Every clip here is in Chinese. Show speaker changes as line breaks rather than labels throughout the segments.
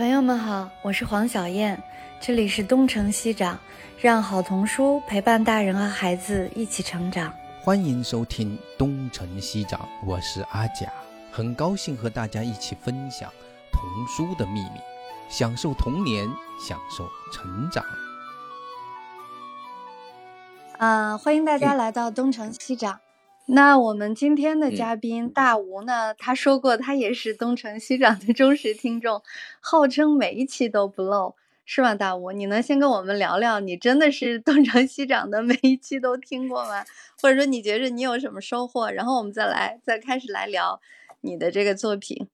朋友们好，我是黄小燕，这里是东城西长，让好童书陪伴大人和孩子一起成长。
欢迎收听东城西长，我是阿甲，很高兴和大家一起分享童书的秘密，享受童年，享受成长。
啊，欢迎大家来到东城西长。那我们今天的嘉宾大吴呢？他说过，他也是东城西长的忠实听众，号称每一期都不漏，是吗？大吴，你能先跟我们聊聊，你真的是东城西长的每一期都听过吗？或者说你觉着你有什么收获？然后我们再来，再开始来聊你的这个作品。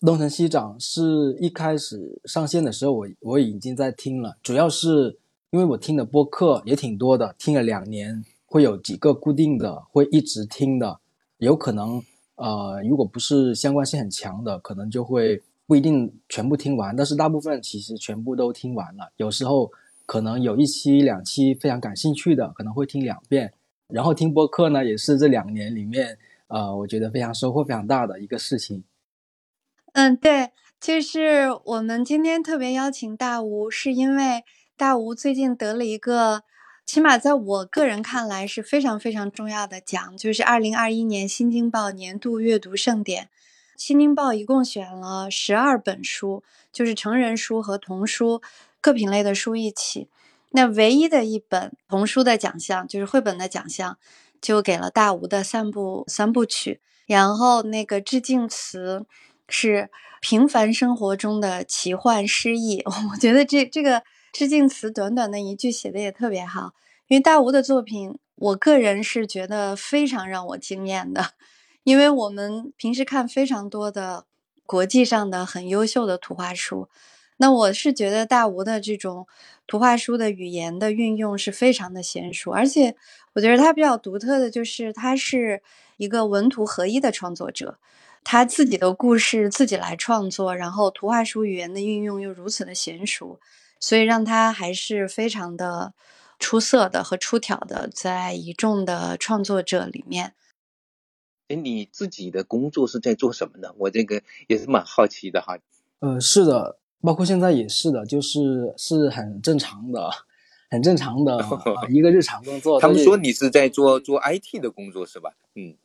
东城西长是一开始上线的时候，我我已经在听了，主要是因为我听的播客也挺多的，听了两年。会有几个固定的，会一直听的，有可能，呃，如果不是相关性很强的，可能就会不一定全部听完。但是大部分其实全部都听完了。有时候可能有一期两期非常感兴趣的，可能会听两遍。然后听播客呢，也是这两年里面，呃，我觉得非常收获非常大的一个事情。
嗯，对，就是我们今天特别邀请大吴，是因为大吴最近得了一个。起码在我个人看来是非常非常重要的奖，就是二零二一年新京报年度阅读盛典。新京报一共选了十二本书，就是成人书和童书各品类的书一起。那唯一的一本童书的奖项，就是绘本的奖项，就给了大吴的三部三部曲。然后那个致敬词是平凡生活中的奇幻诗意。我觉得这这个。致敬词短短的一句写的也特别好，因为大吴的作品，我个人是觉得非常让我惊艳的。因为我们平时看非常多的国际上的很优秀的图画书，那我是觉得大吴的这种图画书的语言的运用是非常的娴熟，而且我觉得他比较独特的就是他是一个文图合一的创作者，他自己的故事自己来创作，然后图画书语言的运用又如此的娴熟。所以让他还是非常的出色的和出挑的，在一众的创作者里面。
哎，你自己的工作是在做什么呢？我这个也是蛮好奇的哈。
呃，是的，包括现在也是的，就是是很正常的、很正常的一个日常工作。
他们说你是在做做 IT 的工作是吧？嗯。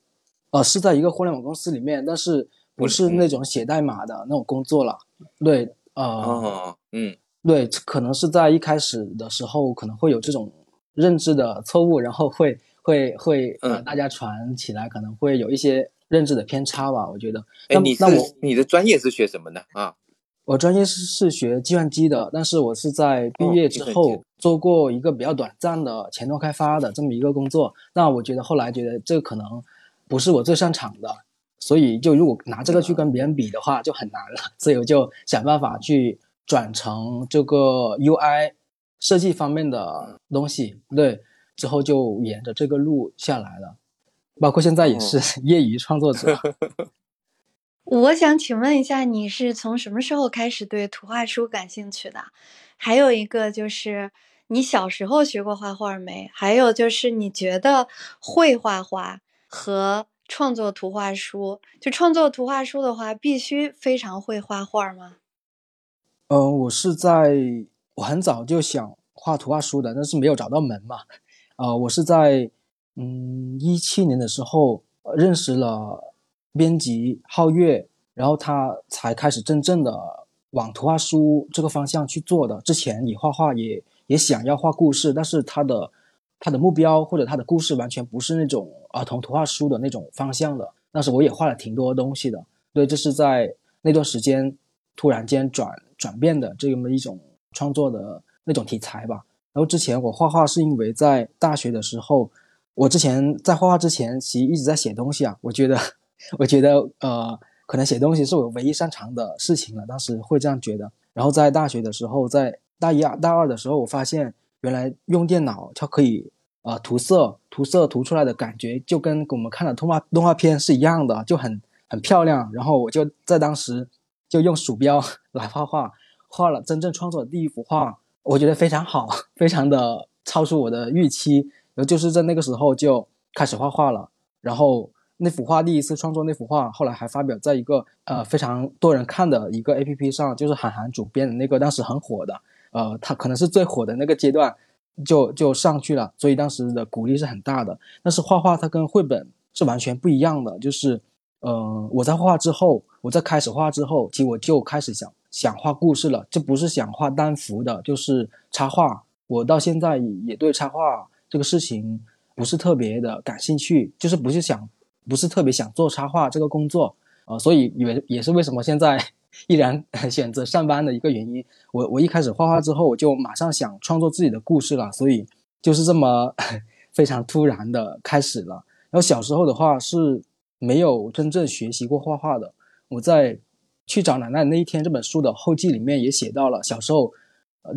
呃，是在一个互联网公司里面，但是不是那种写代码的那种工作了。对，
呃，嗯。
对，可能是在一开始的时候可能会有这种认知的错误，然后会会会呃，大家传起来可能会有一些认知的偏差吧。我觉得。
哎，你那我你的专业是学什么的啊？
我专业是是学计算机的，但是我是在毕业之后做过一个比较短暂的前端开发的这么一个工作。那我觉得后来觉得这可能不是我最擅长的，所以就如果拿这个去跟别人比的话就很难了，所以我就想办法去。转成这个 UI 设计方面的东西，对，之后就沿着这个路下来了，包括现在也是业余创作者。
我想请问一下，你是从什么时候开始对图画书感兴趣的？还有一个就是，你小时候学过画画没？还有就是，你觉得会画画和创作图画书，就创作图画书的话，必须非常会画画吗？
嗯，我是在我很早就想画图画书的，但是没有找到门嘛。呃，我是在嗯一七年的时候认识了编辑皓月，然后他才开始真正的往图画书这个方向去做的。之前你画画也也想要画故事，但是他的他的目标或者他的故事完全不是那种儿童图画书的那种方向的。但是我也画了挺多东西的，对，这是在那段时间突然间转。转变的这么一种创作的那种题材吧。然后之前我画画是因为在大学的时候，我之前在画画之前其实一直在写东西啊。我觉得，我觉得呃，可能写东西是我唯一擅长的事情了。当时会这样觉得。然后在大学的时候，在大一、大二的时候，我发现原来用电脑它可以呃涂色，涂色涂出来的感觉就跟我们看的动画动画片是一样的，就很很漂亮。然后我就在当时。就用鼠标 来画画，画了真正创作的第一幅画，我觉得非常好，非常的超出我的预期。然后就是在那个时候就开始画画了，然后那幅画第一次创作那幅画，后来还发表在一个呃非常多人看的一个 A P P 上，就是韩寒主编的那个，当时很火的，呃，他可能是最火的那个阶段，就就上去了，所以当时的鼓励是很大的。但是画画它跟绘本是完全不一样的，就是呃我在画画之后，我在开始画之后，其实我就开始想想画故事了，这不是想画单幅的，就是插画。我到现在也对插画这个事情不是特别的感兴趣，就是不是想。不是特别想做插画这个工作，呃，所以也也是为什么现在 依然 选择上班的一个原因。我我一开始画画之后，我就马上想创作自己的故事了，所以就是这么 非常突然的开始了。然后小时候的话是没有真正学习过画画的。我在去找奶奶那一天这本书的后记里面也写到了，小时候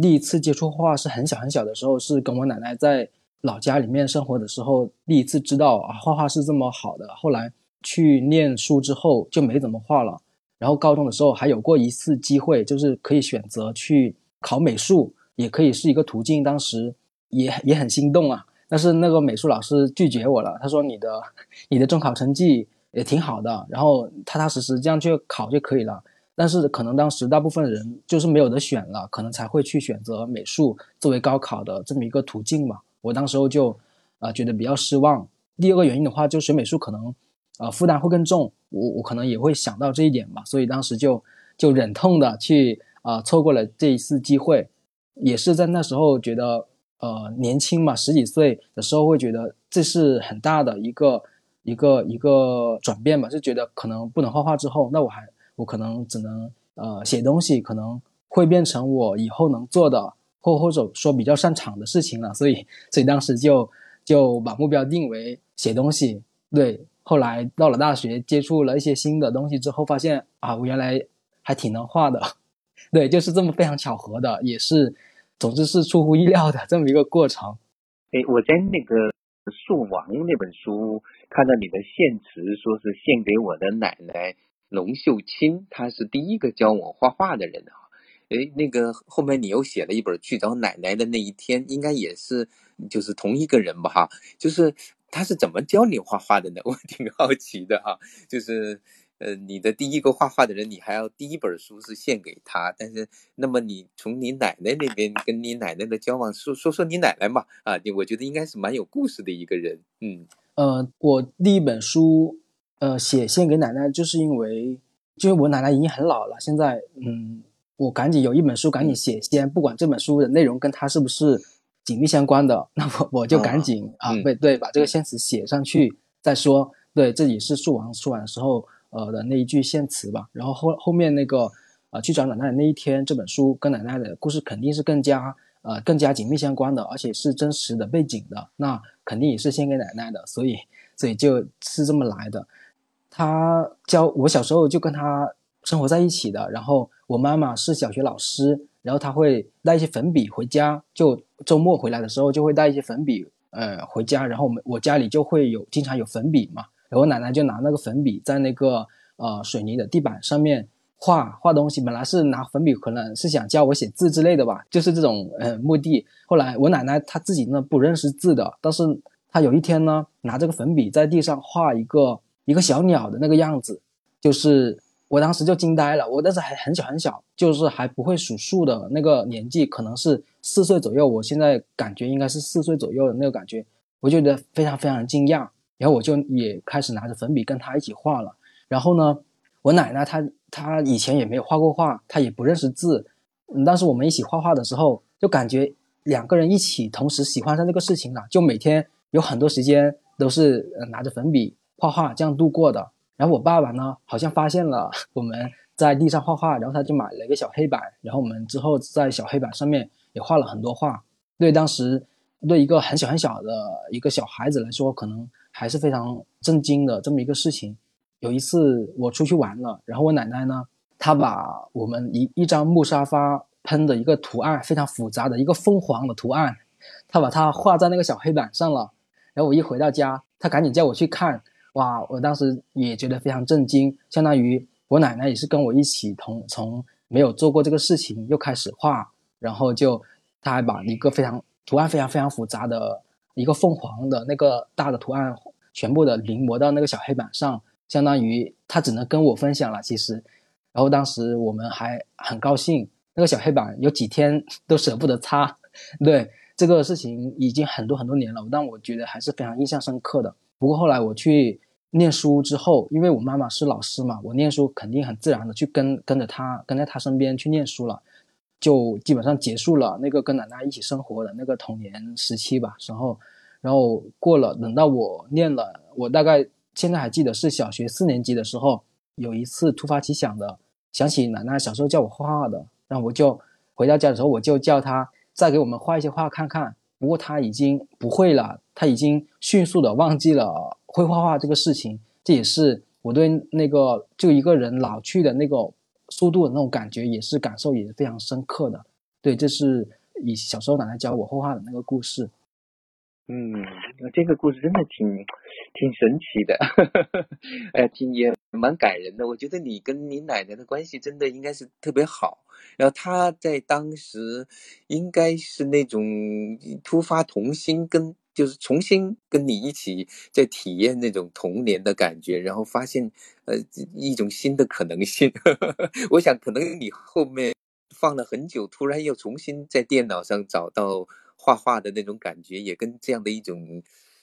第一次接触画画是很小很小的时候，是跟我奶奶在。老家里面生活的时候，第一次知道啊，画画是这么好的。后来去念书之后就没怎么画了。然后高中的时候还有过一次机会，就是可以选择去考美术，也可以是一个途径。当时也也很心动啊，但是那个美术老师拒绝我了。他说：“你的 你的中考成绩也挺好的，然后踏踏实实这样去考就可以了。”但是可能当时大部分人就是没有得选了，可能才会去选择美术作为高考的这么一个途径嘛。我当时候就，啊，觉得比较失望。第二个原因的话，就学美术可能，呃，负担会更重。我我可能也会想到这一点吧，所以当时就就忍痛的去啊，错过了这一次机会。也是在那时候觉得，呃，年轻嘛，十几岁的时候会觉得这是很大的一个一个一个转变吧，就觉得可能不能画画之后，那我还我可能只能呃写东西，可能会变成我以后能做的。或或者说比较擅长的事情了，所以所以当时就就把目标定为写东西。对，后来到了大学，接触了一些新的东西之后，发现啊，我原来还挺能画的。对，就是这么非常巧合的，也是，总之是出乎意料的这么一个过程。
哎，我在那个《树王》那本书看到你的献词，说是献给我的奶奶龙秀清，她是第一个教我画画的人哈。哎，那个后面你又写了一本去找奶奶的那一天，应该也是就是同一个人吧？哈，就是他是怎么教你画画的呢？我挺好奇的哈。就是呃，你的第一个画画的人，你还要第一本书是献给他，但是那么你从你奶奶那边跟你奶奶的交往，说说说你奶奶嘛？啊，你我觉得应该是蛮有故事的一个人。嗯，
呃，我第一本书呃写献给奶奶，就是因为就是我奶奶已经很老了，现在嗯。我赶紧有一本书，赶紧写先，不管这本书的内容跟她是不是紧密相关的，那我我就赶紧啊，对对，把这个先词写上去再说。对，这也是树王出版的时候呃的那一句献词吧。然后后后面那个呃去找奶奶的那一天，这本书跟奶奶的故事肯定是更加呃更加紧密相关的，而且是真实的背景的，那肯定也是献给奶奶的，所以所以就是这么来的。他教我小时候就跟他。生活在一起的，然后我妈妈是小学老师，然后她会带一些粉笔回家，就周末回来的时候就会带一些粉笔，呃，回家，然后我们我家里就会有经常有粉笔嘛，我奶奶就拿那个粉笔在那个呃水泥的地板上面画画东西，本来是拿粉笔可能是想教我写字之类的吧，就是这种呃目的。后来我奶奶她自己呢不认识字的，但是她有一天呢拿这个粉笔在地上画一个一个小鸟的那个样子，就是。我当时就惊呆了，我当时还很小很小，就是还不会数数的那个年纪，可能是四岁左右。我现在感觉应该是四岁左右的那个感觉，我觉得非常非常惊讶。然后我就也开始拿着粉笔跟他一起画了。然后呢，我奶奶她她以前也没有画过画，她也不认识字。嗯，但是我们一起画画的时候，就感觉两个人一起同时喜欢上这个事情了，就每天有很多时间都是拿着粉笔画画这样度过的。然后我爸爸呢，好像发现了 我们在地上画画，然后他就买了一个小黑板，然后我们之后在小黑板上面也画了很多画。对当时对一个很小很小的一个小孩子来说，可能还是非常震惊的这么一个事情。有一次我出去玩了，然后我奶奶呢，她把我们一一张木沙发喷的一个图案非常复杂的一个凤凰的图案，她把它画在那个小黑板上了。然后我一回到家，她赶紧叫我去看。哇！我当时也觉得非常震惊，相当于我奶奶也是跟我一起同从没有做过这个事情又开始画，然后就他还把一个非常图案非常非常复杂的一个凤凰的那个大的图案全部的临摹到那个小黑板上，相当于他只能跟我分享了。其实，然后当时我们还很高兴，那个小黑板有几天 都舍不得擦。对这个事情已经很多很多年了，但我觉得还是非常印象深刻的。不过后来我去念书之后，因为我妈妈是老师嘛，我念书肯定很自然的去跟跟着她，跟在她身边去念书了。就基本上结束了那个跟奶奶一起生活的那个童年时期吧，然后，然后过了，等到我念了，我大概现在还记得是小学四年级的时候，有一次突发奇想的想起奶奶小时候教我画画的，然后我就回到家的时候，我就叫她再给我们画一些画看看。不过她已经不会了，她已经迅速的忘记了会画画这个事情，这也是我对那个就一个人老去的那个。速度的那种感觉也是感受也是非常深刻的，对，这是以小时候奶奶教我绘画的那个故事。
嗯，这个故事真的挺挺神奇的，哎，挺也蛮感人的。我觉得你跟你奶奶的关系真的应该是特别好，然后她在当时应该是那种突发童心跟。就是重新跟你一起在体验那种童年的感觉，然后发现呃一种新的可能性。我想可能你后面放了很久，突然又重新在电脑上找到画画的那种感觉，也跟这样的一种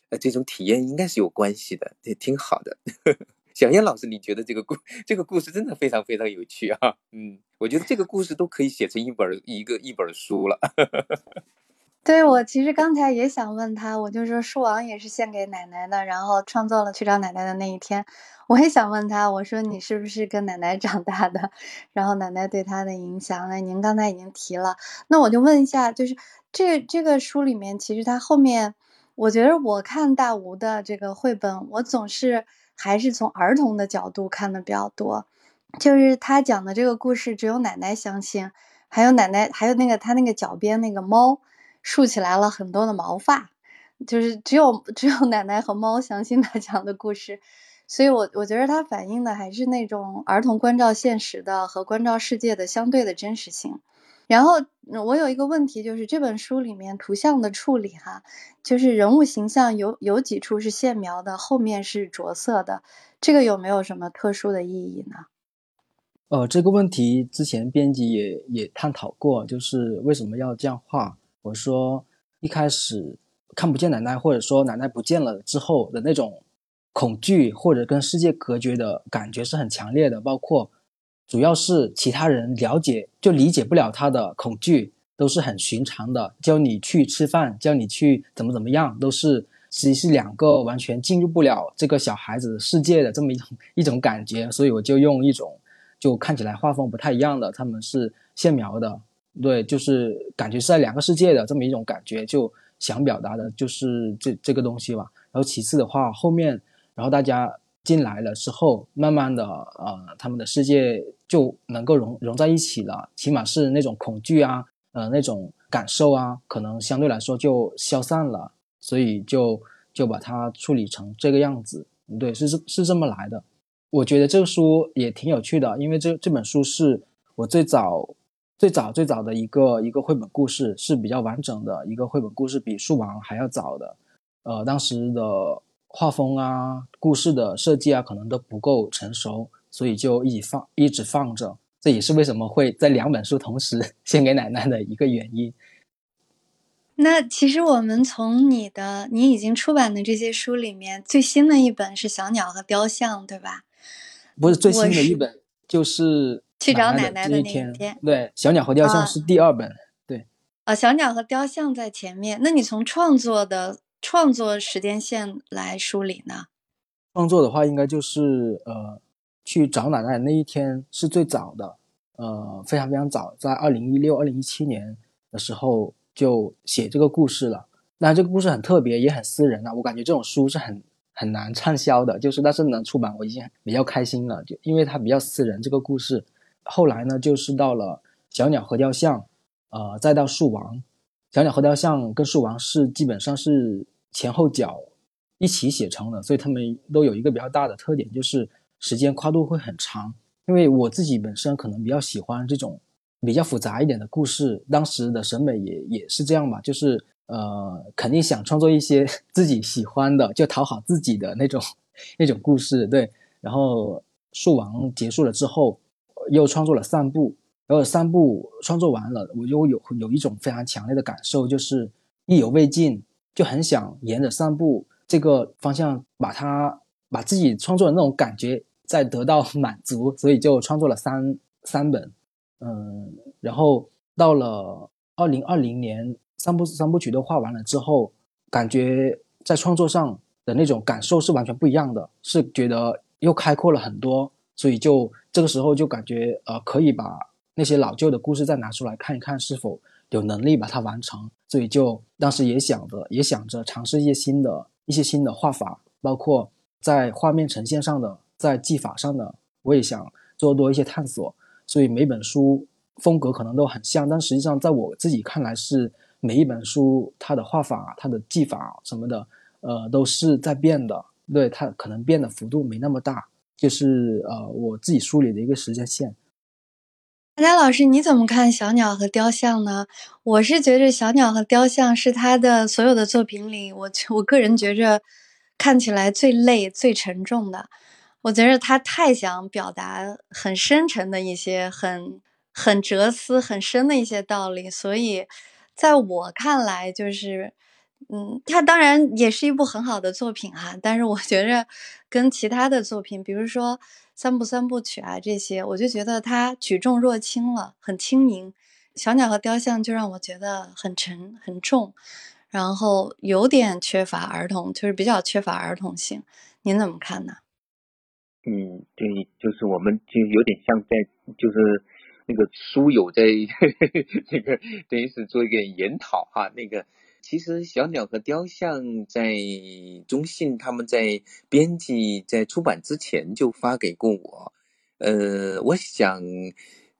呃这种体验应该是有关系的，也挺好的。小燕老师，你觉得这个故这个故事真的非常非常有趣啊？嗯，我觉得这个故事都可以写成一本一个一本书了。
对我其实刚才也想问他，我就说树王也是献给奶奶的，然后创作了去找奶奶的那一天，我也想问他，我说你是不是跟奶奶长大的，然后奶奶对他的影响，那您刚才已经提了，那我就问一下，就是这这个书里面，其实他后面，我觉得我看大吴的这个绘本，我总是还是从儿童的角度看的比较多，就是他讲的这个故事，只有奶奶相信，还有奶奶，还有那个他那个脚边那个猫。竖起来了很多的毛发，就是只有 只有奶奶和猫相信他讲的故事，所以我我觉得它反映的还是那种儿童关照现实的和关照世界的相对的真实性。然后我有一个问题，就是这本书里面图像的处理，哈，就是人物形象有有几处是线描的，后面是着色的，这个有没有什么特殊的意义呢？
呃，这个问题之前编辑也也探讨过，就是为什么要这样画。我说，一开始看不见奶奶，或者说奶奶不见了之后的那种恐惧，或者跟世界隔绝的感觉是很强烈的。包括主要是其他人了解就理解不了他的恐惧，都是很寻常的。叫你去吃饭，叫你去怎么怎么样，都是其实是两个完全进入不了这个小孩子世界的这么一种一种感觉。所以我就用一种就看起来画风不太一样的，他们是线描的。对，就是感觉是在两个世界的这么一种感觉，就想表达的就是这这个东西吧。然后其次的话，后面然后大家进来了之后，慢慢的呃，他们的世界就能够融融在一起了，起码是那种恐惧啊，呃，那种感受啊，可能相对来说就消散了。所以就就把它处理成这个样子。对，是是是这么来的。我觉得这个书也挺有趣的，因为这这本书是我最早。最早最早的一个一个绘本故事是比较完整的一个绘本故事，比《树王》还要早的。呃，当时的画风啊、故事的设计啊，可能都不够成熟，所以就一直放一直放着。这也是为什么会在两本书同时 献给奶奶的一个原因。
那其实我们从你的你已经出版的这些书里面，最新的一本是《小鸟和雕像》，对吧？
不是最新的一本，就是。
去找奶奶
的那
一天，
对，小鸟和雕像是第二本，对，
啊，小鸟和雕像在前面。那你从创作的创作时间线来梳理呢？
创作的话，应该就是呃，去找奶奶那一天是最早的，呃，非常非常早，在二零一六、二零一七年的时候就写这个故事了。那这个故事很特别，也很私人啊。我感觉这种书是很很难畅销的，就是但是能出版，我已经比较开心了，就因为它比较私人，这个故事。后来呢，就是到了小鸟和雕像，呃，再到树王。小鸟和雕像跟树王是基本上是前后脚一起写成的，所以他们都有一个比较大的特点，就是时间跨度会很长。因为我自己本身可能比较喜欢这种比较复杂一点的故事，当时的审美也也是这样吧，就是呃，肯定想创作一些 自己喜欢的，就讨好自己的那种 那种故事。对，然后树王结束了之后，又创作了三部，然后三部创作完了，我就有有一种非常强烈的感受，就是意犹未尽，就很想沿着三部这个方向把它把自己创作的那种感觉再得到满足，所以就创作了三三本。嗯，然后到了二零二零年。三部三部曲都画完了之后，感觉在创作上的那种感受是完全不一样的，是觉得又开阔了很多，所以就这个时候就感觉呃可以把那些老旧的故事再拿出来看一看，是否有能力把它完成。所以就当时也想着也想着尝试一些新的一些新的画法，包括在画面呈现上的，在技法上的，我也想做多一些探索。所以每本书风格可能都很像，但实际上在我自己看来是。每一本书，它的画法、它的技法什么的，呃，都是在变的。对它可能变的幅度没那么大，就是呃，我自己梳理的一个时间线。
大家老师，你怎么看《小鸟和雕像》呢？我是觉着《小鸟和雕像》是他的所有的作品里，我我个人觉着看起来最累、最沉重的。我觉着他太想表达很深沉的一些、很很哲思、很深的一些道理，所以。在我看来，就是，嗯，它当然也是一部很好的作品哈，但是我觉着跟其他的作品，比如说三部三部曲啊这些，我就觉得它举重若轻了，很轻盈。小鸟和雕像就让我觉得很沉很重，然后有点缺乏儿童，就是比较缺乏儿童性。您怎么看呢？
嗯，对，就是我们就有点像在就是。那个书友在 这个等于是做一个研讨哈，那个其实小鸟和雕像在中信他们在编辑在出版之前就发给过我，呃，我想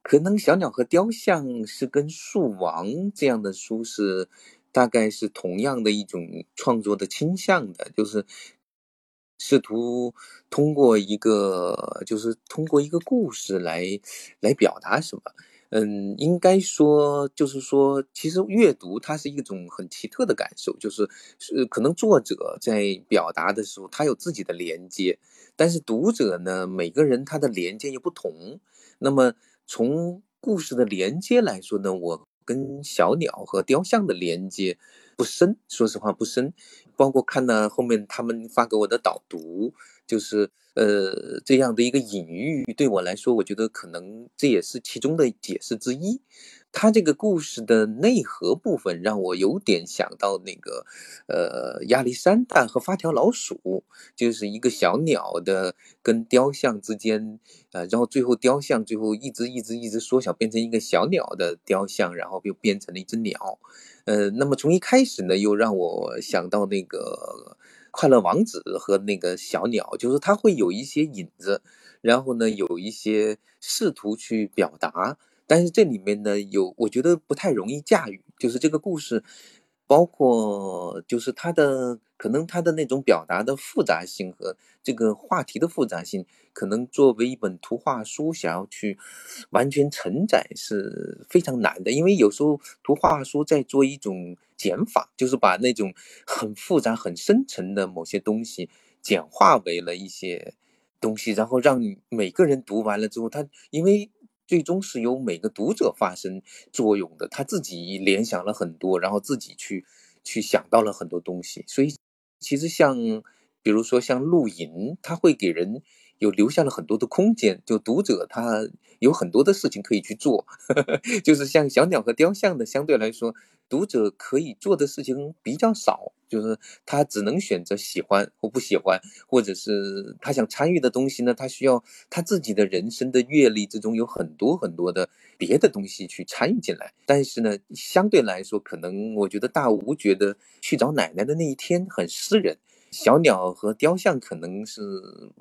可能小鸟和雕像是跟树王这样的书是大概是同样的一种创作的倾向的，就是。试图通过一个，就是通过一个故事来来表达什么？嗯，应该说，就是说，其实阅读它是一种很奇特的感受，就是是可能作者在表达的时候，他有自己的连接，但是读者呢，每个人他的连接又不同。那么从故事的连接来说呢，我跟小鸟和雕像的连接不深，说实话不深。包括看了后面他们发给我的导读，就是呃这样的一个隐喻，对我来说，我觉得可能这也是其中的解释之一。他这个故事的内核部分让我有点想到那个，呃，亚历山大和发条老鼠，就是一个小鸟的跟雕像之间，呃，然后最后雕像最后一直一直一直缩小变成一个小鸟的雕像，然后又变成了一只鸟，呃，那么从一开始呢，又让我想到那个快乐王子和那个小鸟，就是他会有一些影子，然后呢，有一些试图去表达。但是这里面呢，有我觉得不太容易驾驭，就是这个故事，包括就是它的可能它的那种表达的复杂性和这个话题的复杂性，可能作为一本图画书想要去完全承载是非常难的，因为有时候图画书在做一种减法，就是把那种很复杂、很深沉的某些东西简化为了一些东西，然后让每个人读完了之后，他因为。最终是由每个读者发生作用的，他自己联想了很多，然后自己去去想到了很多东西。所以，其实像比如说像露营，他会给人有留下了很多的空间，就读者他有很多的事情可以去做。就是像小鸟和雕像的，相对来说。读者可以做的事情比较少，就是他只能选择喜欢或不喜欢，或者是他想参与的东西呢？他需要他自己的人生的阅历之中有很多很多的别的东西去参与进来。但是呢，相对来说，可能我觉得大吴觉得去找奶奶的那一天很私人，小鸟和雕像可能是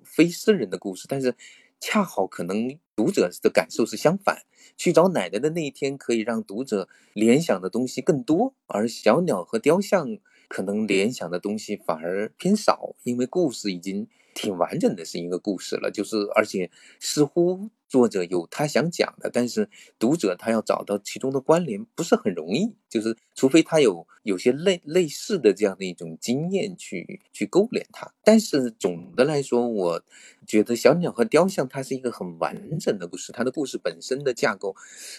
非私人的故事，但是。恰好可能读者的感受是相反，去找奶奶的那一天可以让读者联想的东西更多，而小鸟和雕像可能联想的东西反而偏少，因为故事已经挺完整的是一个故事了，就是而且似乎作者有他想讲的，但是读者他要找到其中的关联不是很容易，就是除非他有有些类类似的这样的一种经验去去勾连它。但是总的来说，我觉得《小鸟和雕像》它是一个很完整的故事，它的故事本身的架构，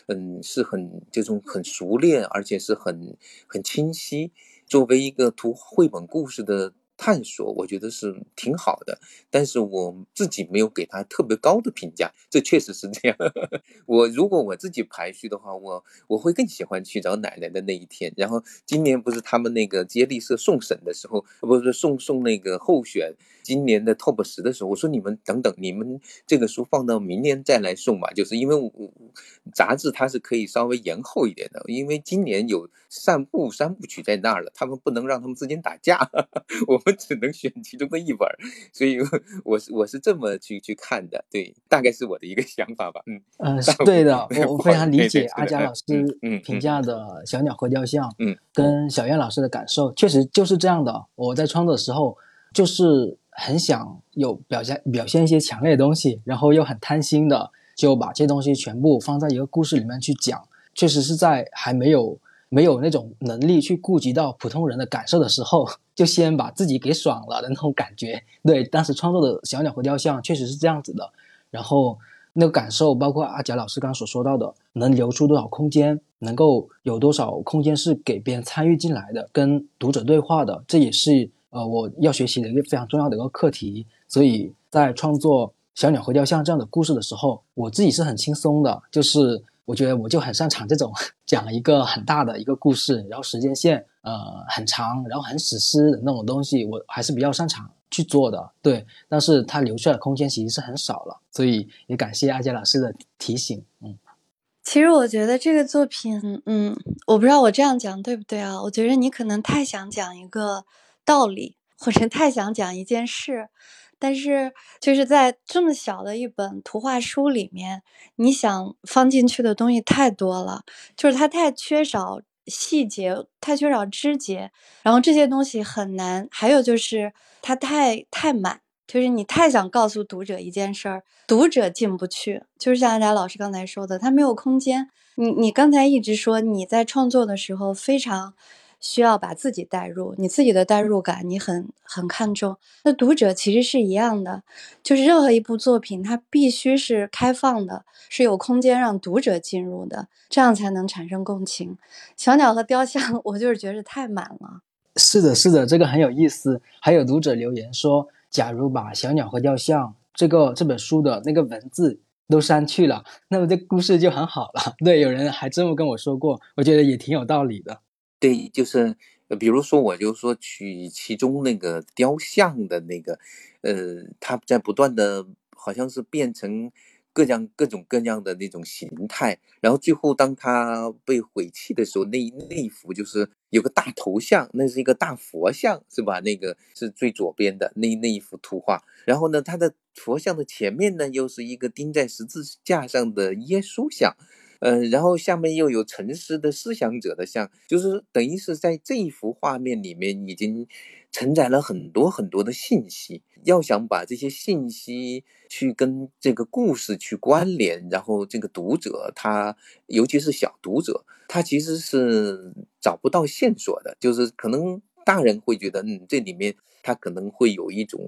嗯，是很这种很熟练，而且是很很清晰。作为一个图绘本故事的。探索我觉得是挺好的，但是我自己没有给他特别高的评价，这确实是这样。我如果我自己排序的话，我我会更喜欢去找奶奶的那一天。然后今年不是他们那个接力社送审的时候，不是送送那个候选今年的 top 十的时候，我说你们等等，你们这个书放到明年再来送吧，就是因为我杂志它是可以稍微延后一点的，因为今年有散步三部曲在那儿了，他们不能让他们之间打架，我们。只能选其中的一本，所以我是我是这么去去看的，对，大概是我的一个想法吧，
嗯嗯，是对的，我我 非常理解阿佳老师评价的《小鸟和雕像》，
嗯，
跟小燕老师的感受确实就是这样的。我在创作的时候，就是很想有表现表现一些强烈的东西，然后又很贪心的就把这东西全部放在一个故事里面去讲，确实是在还没有。没有那种能力去顾及到普通人的感受的时候，就先把自己给爽了的那种感觉。对，当时创作的小鸟和雕像确实是这样子的。然后那个感受，包括阿贾老师刚刚所说到的，能留出多少空间，能够有多少空间是给别人参与进来的，跟读者对话的，这也是呃我要学习的一个非常重要的一个课题。所以在创作小鸟和雕像这样的故事的时候，我自己是很轻松的，就是。我觉得我就很擅长这种讲一个很大的一个故事，然后时间线呃很长，然后很史诗的那种东西，我还是比较擅长去做的。对，但是它留下的空间其实是很少了，所以也感谢阿杰老师的提醒。嗯，
其实我觉得这个作品，嗯，我不知道我这样讲对不对啊？我觉得你可能太想讲一个道理，或者太想讲一件事。但是，就是在这么小的一本图画书里面，你想放进去的东西太多了，就是它太缺少细节，太缺少枝节，然后这些东西很难。还有就是它太太满，就是你太想告诉读者一件事儿，读者进不去。就是像大家老师刚才说的，它没有空间。你你刚才一直说你在创作的时候非常。需要把自己带入，你自己的代入感你很很看重。那读者其实是一样的，就是任何一部作品，它必须是开放的，是有空间让读者进入的，这样才能产生共情。小鸟和雕像，我就是觉得太满了。
是的，是的，这个很有意思。还有读者留言说，假如把小鸟和雕像这个这本书的那个文字都删去了，那么这故事就很好了。对，有人还这么跟我说过，我觉得也挺有道理的。
对，就是，比如说，我就说取其中那个雕像的那个，呃，它在不断的，好像是变成各样各种各样的那种形态，然后最后当它被毁弃的时候，那那一幅就是有个大头像，那是一个大佛像，是吧？那个是最左边的那那一幅图画，然后呢，它的佛像的前面呢，又是一个钉在十字架上的耶稣像。嗯，然后下面又有沉思的思想者的像，就是等于是在这一幅画面里面已经承载了很多很多的信息。要想把这些信息去跟这个故事去关联，然后这个读者他，尤其是小读者，他其实是找不到线索的。就是可能大人会觉得，嗯，这里面他可能会有一种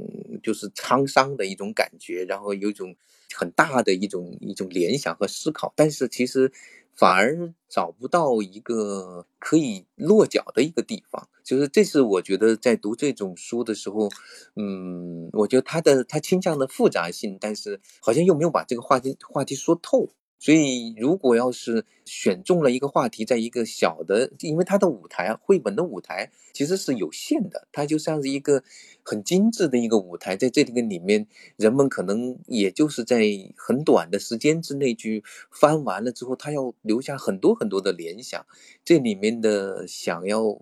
就是沧桑的一种感觉，然后有一种。很大的一种一种联想和思考，但是其实反而找不到一个可以落脚的一个地方。就是这是我觉得在读这种书的时候，嗯，我觉得他的他倾向的复杂性，但是好像又没有把这个话题话题说透。所以，如果要是选中了一个话题，在一个小的，因为它的舞台，绘本的舞台其实是有限的，它就像是一个很精致的一个舞台，在这个里面，人们可能也就是在很短的时间之内去翻完了之后，他要留下很多很多的联想，这里面的想要，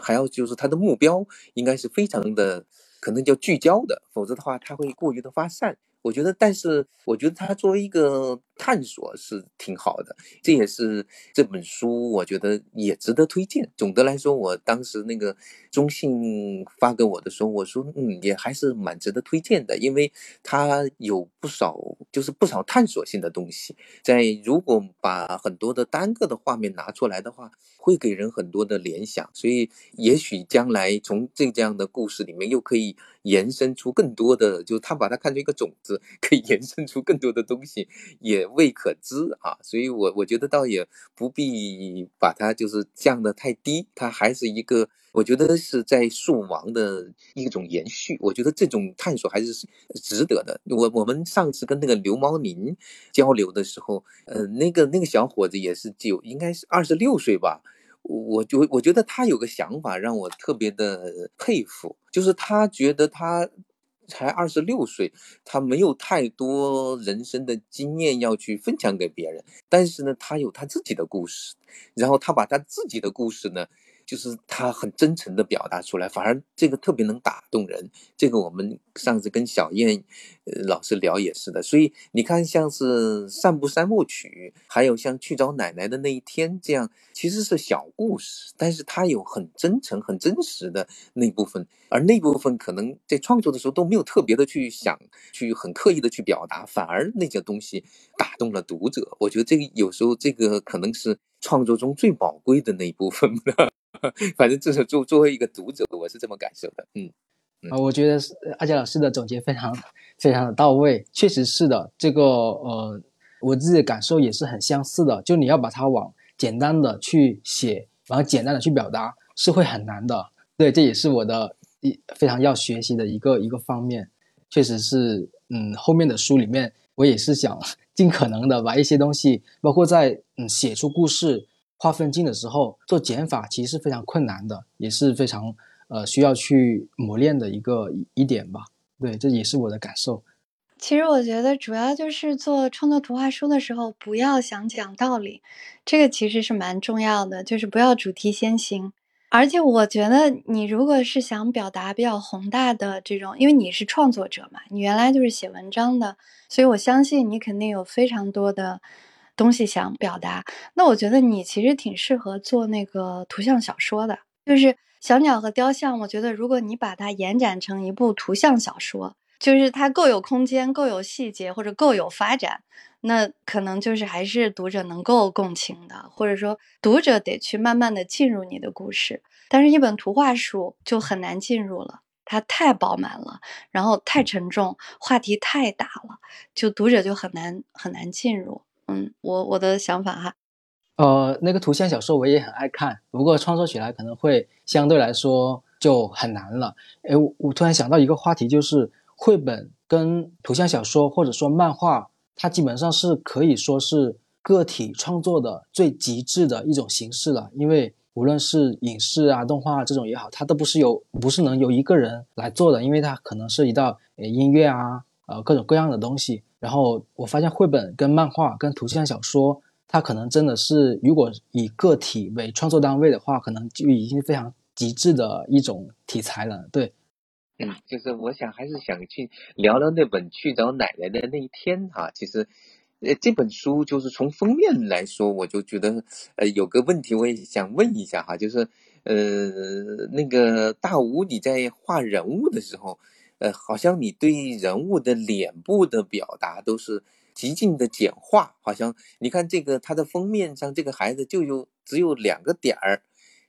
还要就是他的目标应该是非常的，可能叫聚焦的，否则的话他会过于的发散。我觉得，但是我觉得他作为一个探索是挺好的，这也是这本书我觉得也值得推荐。总的来说，我当时那个中信发给我的时候，我说嗯，也还是蛮值得推荐的，因为它有不少就是不少探索性的东西。在如果把很多的单个的画面拿出来的话，会给人很多的联想，所以也许将来从这这样的故事里面又可以延伸出更多的，就他把它看成一个种子，可以 延伸出更多的东西，也未可知啊。所以，我我觉得倒也不必把它就是降得太低，它还是一个，我觉得是在树王的一种延续。我觉得这种探索还是值得的。我我们上次跟那个刘毛宁交流的时候，呃，那个那个小伙子也是就应该是二十六岁吧。我就我觉得他有个想法让我特别的佩服，就是他觉得他才二十六岁，他没有太多人生的经验要去分享给别人，但是呢，他有他自己的故事，然后他把他自己的故事呢。就是他很真诚的表达出来，反而这个特别能打动人。这个我们上次跟小燕呃老师聊也是的，所以你看，像是散步三部曲，还有像去找奶奶的那一天这样，其实是小故事，但是它有很真诚、很真实的那部分，而那部分可能在创作的时候都没有特别的去想，去很刻意的去表达，反而那些东西打动了读者。我觉得这个有时候这个可能是创作中最宝贵的那一部分。反正这是作作为一个读者，我是这么感受的。嗯，
啊，我觉得阿杰老师的总结非常非常的到位，确实是的。这个呃，我自己的感受也是很相似的。就你要把它往简单的去写，然后简单的去表达，是会很难的。对，这也是我的一非常要学习的一个一个方面。确实是，嗯，后面的书里面，我也是想 尽可能的把一些东西，包括在嗯写出故事。划分镜的时候做减法其实是非常困难的，也是非常呃需要去磨练的一个一点吧。对，这也是我的感受。
其实我觉得主要就是做创作图画书的时候，不要想讲道理，这个其实是蛮重要的，就是不要主题先行。而且我觉得你如果是想表达比较宏大的这种，因为你是创作者嘛，你原来就是写文章的，所以我相信你肯定有非常多的。东西想表达，那我觉得你其实挺适合做那个图像小说的，就是小鸟和雕像。我觉得如果你把它延展成一部图像小说，就是它够有空间、够有细节或者够有发展，那可能就是还是读者能够共情的，或者说读者得去慢慢的进入你的故事。但是，一本图画书就很难进入了，它太饱满了，然后太沉重，话题太大了，就读者就很难很难进入。嗯，我我的想法哈，
呃，那个图像小说我也很爱看，不过创作起来可能会相对来说就很难了。哎，我突然想到一个话题，就是绘本跟图像小说或者说漫画，它基本上是可以说是个体创作的最极致的一种形式了。因为无论是影视啊、动画这种也好，它都不是由不是能由一个人来做的，因为它可能涉及到呃音乐啊，呃各种各样的东西。然后我发现绘本跟漫画跟图像小说，它可能真的是如果以个体为创作单位的话，可能就已经非常极致的一种题材了。对，
嗯，就是我想还是想去聊聊那本去找奶奶的那一天哈。其实，呃，这本书就是从封面来说，我就觉得呃有个问题我也想问一下哈，就是呃那个大吴你在画人物的时候。呃，好像你对人物的脸部的表达都是极尽的简化，好像你看这个他的封面上，这个孩子就有只有两个点儿，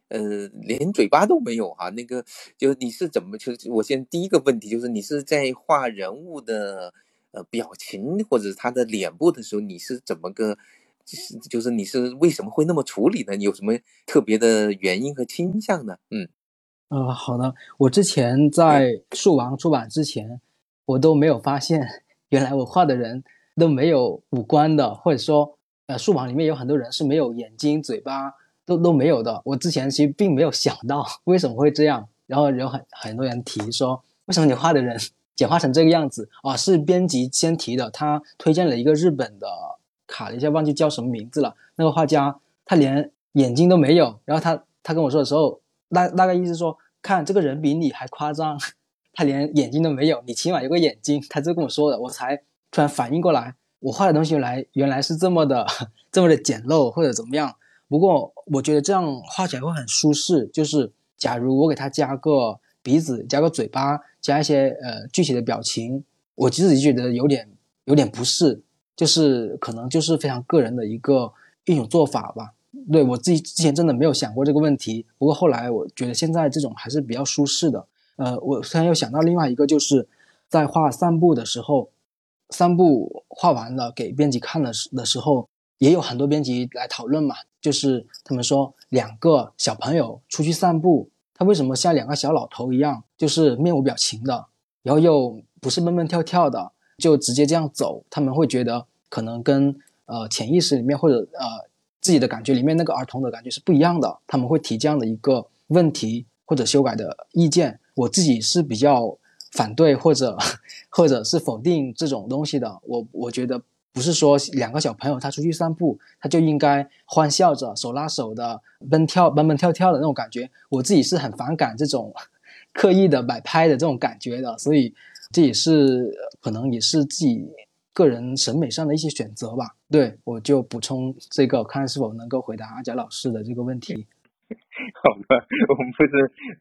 呃，连嘴巴都没有哈。那个就你是怎么？就我先第一个问题就是你是在画人物的呃表情或者他的脸部的时候，你是怎么个？就是就是你是为什么会那么处理呢？你有什么特别的原因和倾向呢？嗯。
呃，好的。我之前在树王出版之前，我都没有发现，原来我画的人都没有五官的，或者说，呃，树王里面有很多人是没有眼睛、嘴巴都都没有的。我之前其实并没有想到为什么会这样，然后有很很多人提说，为什么你画的人简化成这个样子啊？是编辑先提的，他推荐了一个日本的，卡了一下，忘记叫什么名字了。那个画家他连眼睛都没有，然后他他跟我说的时候。大大概意思说，看这个人比你还夸张，他连眼睛都没有，你起码有个眼睛。他就跟我说的，我才突然反应过来，我画的东西原来原来是这么的 这么的简陋或者怎么样。不过我觉得这样画起来会很舒适。就是假如我给他加个鼻子，加个嘴巴，加一些呃具体的表情，我自己觉得有点有点不适，就是可能就是非常个人的一个一种做法吧。对我自己之前真的没有想过这个问题，不过后来我觉得现在这种还是比较舒适的。呃，我突然又想到另外一个，就是在画散步的时候，散步画完了给编辑看的时的时候，也有很多编辑来讨论嘛，就是他们说两个小朋友出去散步，他为什么像两个小老头一样，就是面无表情的，然后又不是蹦蹦跳跳的，就直接这样走，他们会觉得可能跟呃潜意识里面或者呃。自己的感觉里面那个儿童的感觉是不一样的，他们会提这样的一个问题或者修改的意见。我自己是比较反对或者 或者是否定这种东西的。我我觉得不是说两个小朋友他出去散步，他就应该欢笑着手拉手的蹦跳蹦蹦跳跳的那种感觉。我自己是很反感这种刻意的摆拍的这种感觉的，所以这也是可能也是自己。个人审美上的一些选择吧，对我就补充这个，看是否能够回答阿贾老师的这个问题。
好吧，我们不是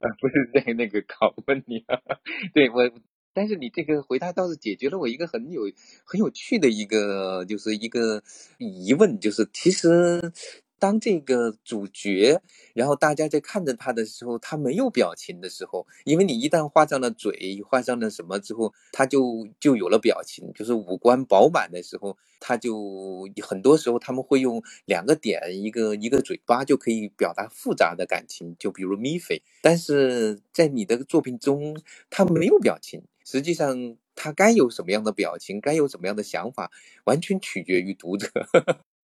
呃不是在那个拷问你啊，对我，但是你这个回答倒是解决了我一个很有很有趣的一个就是一个疑问，就是其实。当这个主角，然后大家在看着他的时候，他没有表情的时候，因为你一旦画上了嘴，画上了什么之后，他就就有了表情，就是五官饱满的时候，他就很多时候他们会用两个点，一个一个嘴巴就可以表达复杂的感情，就比如米菲。但是在你的作品中，他没有表情，实际上他该有什么样的表情，该有什么样的想法，完全取决于读者。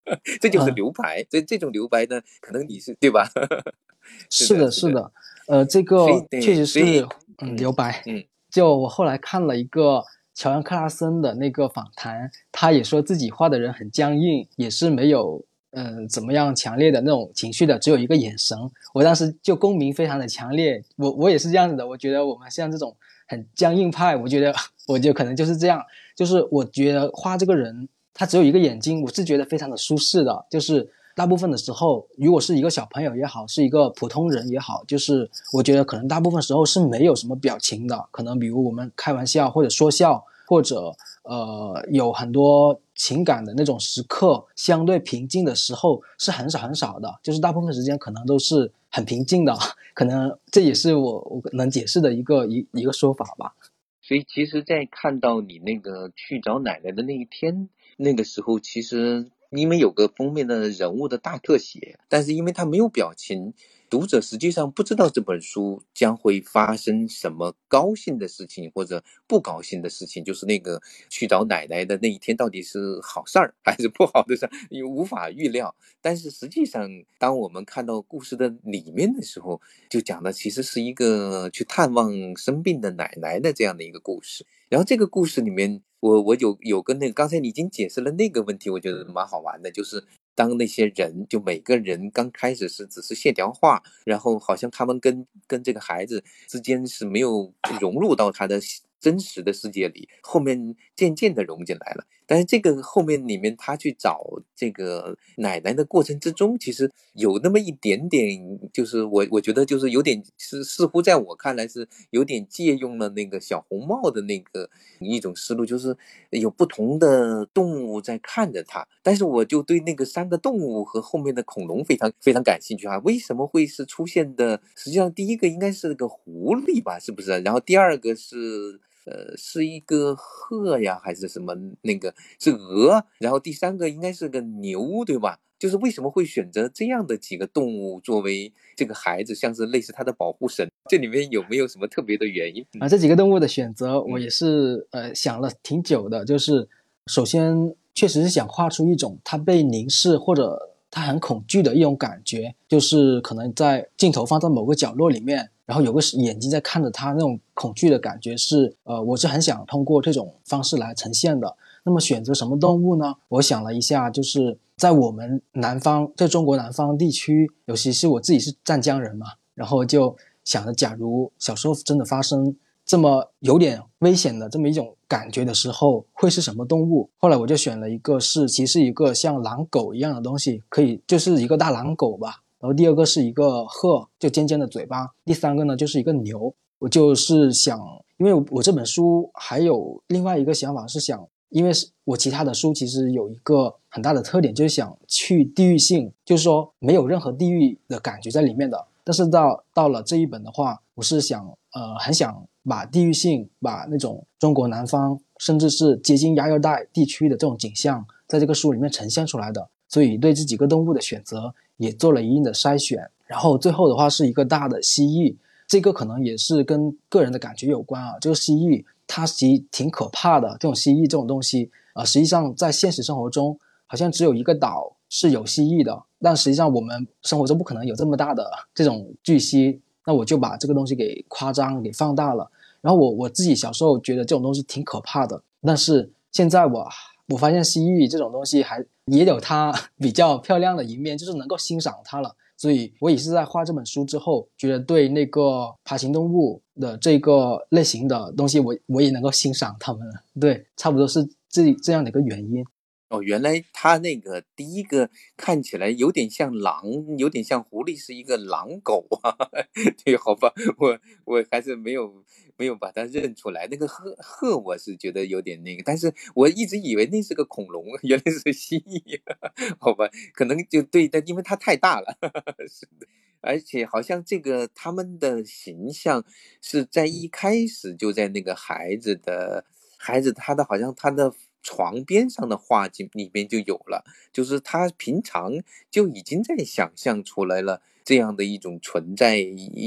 这就是留白，这这种留白呢，可能你是对吧？
是的，是的，呃，这个确实是嗯留白。嗯，就我后来看了一个乔恩·克拉森的那个访谈，他也说自己画的人很僵硬，也是没有嗯怎么样强烈的那种情绪的，只有一个眼神。我当时就共鸣非常的强烈，我我也是这样子的。我觉得我们像这种很僵硬派，我觉得 我就可能就是这样，就是我觉得画这个人。他只有一个眼睛，我是觉得非常的舒适的。就是大部分的时候，如果是一个小朋友也好，是一个普通人也好，就是我觉得可能大部分时候是没有什么表情的。可能比如我们开玩笑或者说笑，或者呃有很多情感的那种时刻，相对平静的时候是很少很少的。就是大部分时间可能都是很平静的。可能这也是我我能解释的一个一一个说法吧。
所以其实，在看到你那个去找奶奶的那一天。那个时候，其实因为有个封面的人物的大特写，但是因为他没有表情。读者实际上不知道这本书将会发生什么高兴的事情或者不高兴的事情，就是那个去找奶奶的那一天到底是好事儿还是不好的事儿，你无法预料。但是实际上，当我们看到故事的里面的时候，就讲的其实是一个去探望生病的奶奶的这样的一个故事。然后这个故事里面，我我有有跟那个刚才你已经解释了那个问题，我觉得蛮好玩的，就是。当那些人就每个人刚开始是只是线条画，然后好像他们跟跟这个孩子之间是没有融入到他的。真实的世界里，后面渐渐的融进来了。但是这个后面里面，他去找这个奶奶的过程之中，其实有那么一点点，就是我我觉得就是有点是似乎在我看来是有点借用了那个小红帽的那个一种思路，就是有不同的动物在看着他。但是我就对那个三个动物和后面的恐龙非常非常感兴趣啊！为什么会是出现的？实际上第一个应该是个狐狸吧，是不是？然后第二个是。呃，是一个鹤呀，还是什么？那个是鹅，然后第三个应该是个牛，对吧？就是为什么会选择这样的几个动物作为这个孩子，像是类似他的保护神？这里面有没有什么特别的原因
啊？这几个动物的选择，我也是呃想了挺久的。就是首先，确实是想画出一种它被凝视或者他很恐惧的一种感觉，就是可能在镜头放在某个角落里面。然后有个眼睛在看着他，那种恐惧的感觉是，呃，我是很想通过这种方式来呈现的。那么选择什么动物呢？我想了一下，就是在我们南方，在中国南方地区，尤其是我自己是湛江人嘛，然后就想着，假如小时候真的发生这么有点危险的这么一种感觉的时候，会是什么动物？后来我就选了一个是，其实一个像狼狗一样的东西，可以就是一个大狼狗吧。然后第二个是一个鹤，就尖尖的嘴巴。第三个呢就是一个牛。我就是想，因为我这本书还有另外一个想法是想，因为是我其他的书其实有一个很大的特点，就是想去地域性，就是说没有任何地域的感觉在里面的。但是到到了这一本的话，我是想，呃，很想。把地域性，把那种中国南方，甚至是接近亚热带地区的这种景象，在这个书里面呈现出来的，所以对这几个动物的选择也做了一定的筛选。然后最后的话是一个大的蜥蜴，这个可能也是跟个人的感觉有关啊。这个蜥蜴它其实挺可怕的，这种蜥蜴这种东西啊，实际上在现实生活中好像只有一个岛是有蜥蜴的，但实际上我们生活中不可能有这么大的这种巨蜥，那我就把这个东西给夸张给放大了。然后我我自己小时候觉得这种东西挺可怕的，但是现在我我发现蜥蜴这种东西还也有它 比较漂亮的一面，就是能够欣赏它了。所以我也是在画这本书之后，觉得对那个爬行动物的这个类型的东西，我我也能够欣赏它们了。对，差不多是这这样的一个原因。
哦，原来他那个第一个看起来有点像狼，有点像狐狸，是一个狼狗啊。对，好吧，我我还是没有没有把它认出来。那个鹤鹤，我是觉得有点那个，但是我一直以为那是个恐龙，原来是蜥蜴。好吧，可能就对但，因为它太大了。是的，而且好像这个他们的形象是在一开始就在那个孩子的孩子他的好像他的。床边上的画景里边就有了，就是他平常就已经在想象出来了这样的一种存在，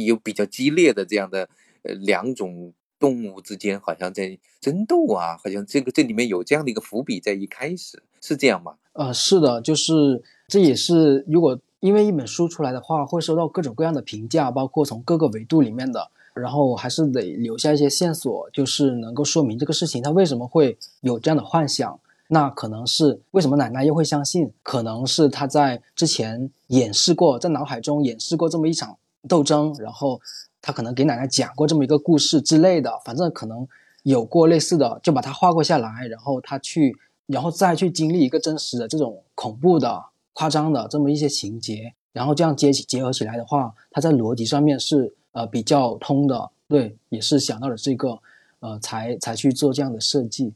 有比较激烈的这样的呃两种动物之间好像在争斗啊，好像这个这里面有这样的一个伏笔在一开始是这样吗？
呃，是的，就是这也是如果因为一本书出来的话，会收到各种各样的评价，包括从各个维度里面的。然后还是得留下一些线索，就是能够说明这个事情他为什么会有这样的幻想。那可能是为什么奶奶又会相信？可能是他在之前演示过，在脑海中演示过这么一场斗争，然后他可能给奶奶讲过这么一个故事之类的。反正可能有过类似的，就把它画过下来，然后他去，然后再去经历一个真实的这种恐怖的、夸张的这么一些情节，然后这样接结合起来的话，他在逻辑上面是。呃，比较通的，对，也是想到了这个，呃，才才去做这样的设计。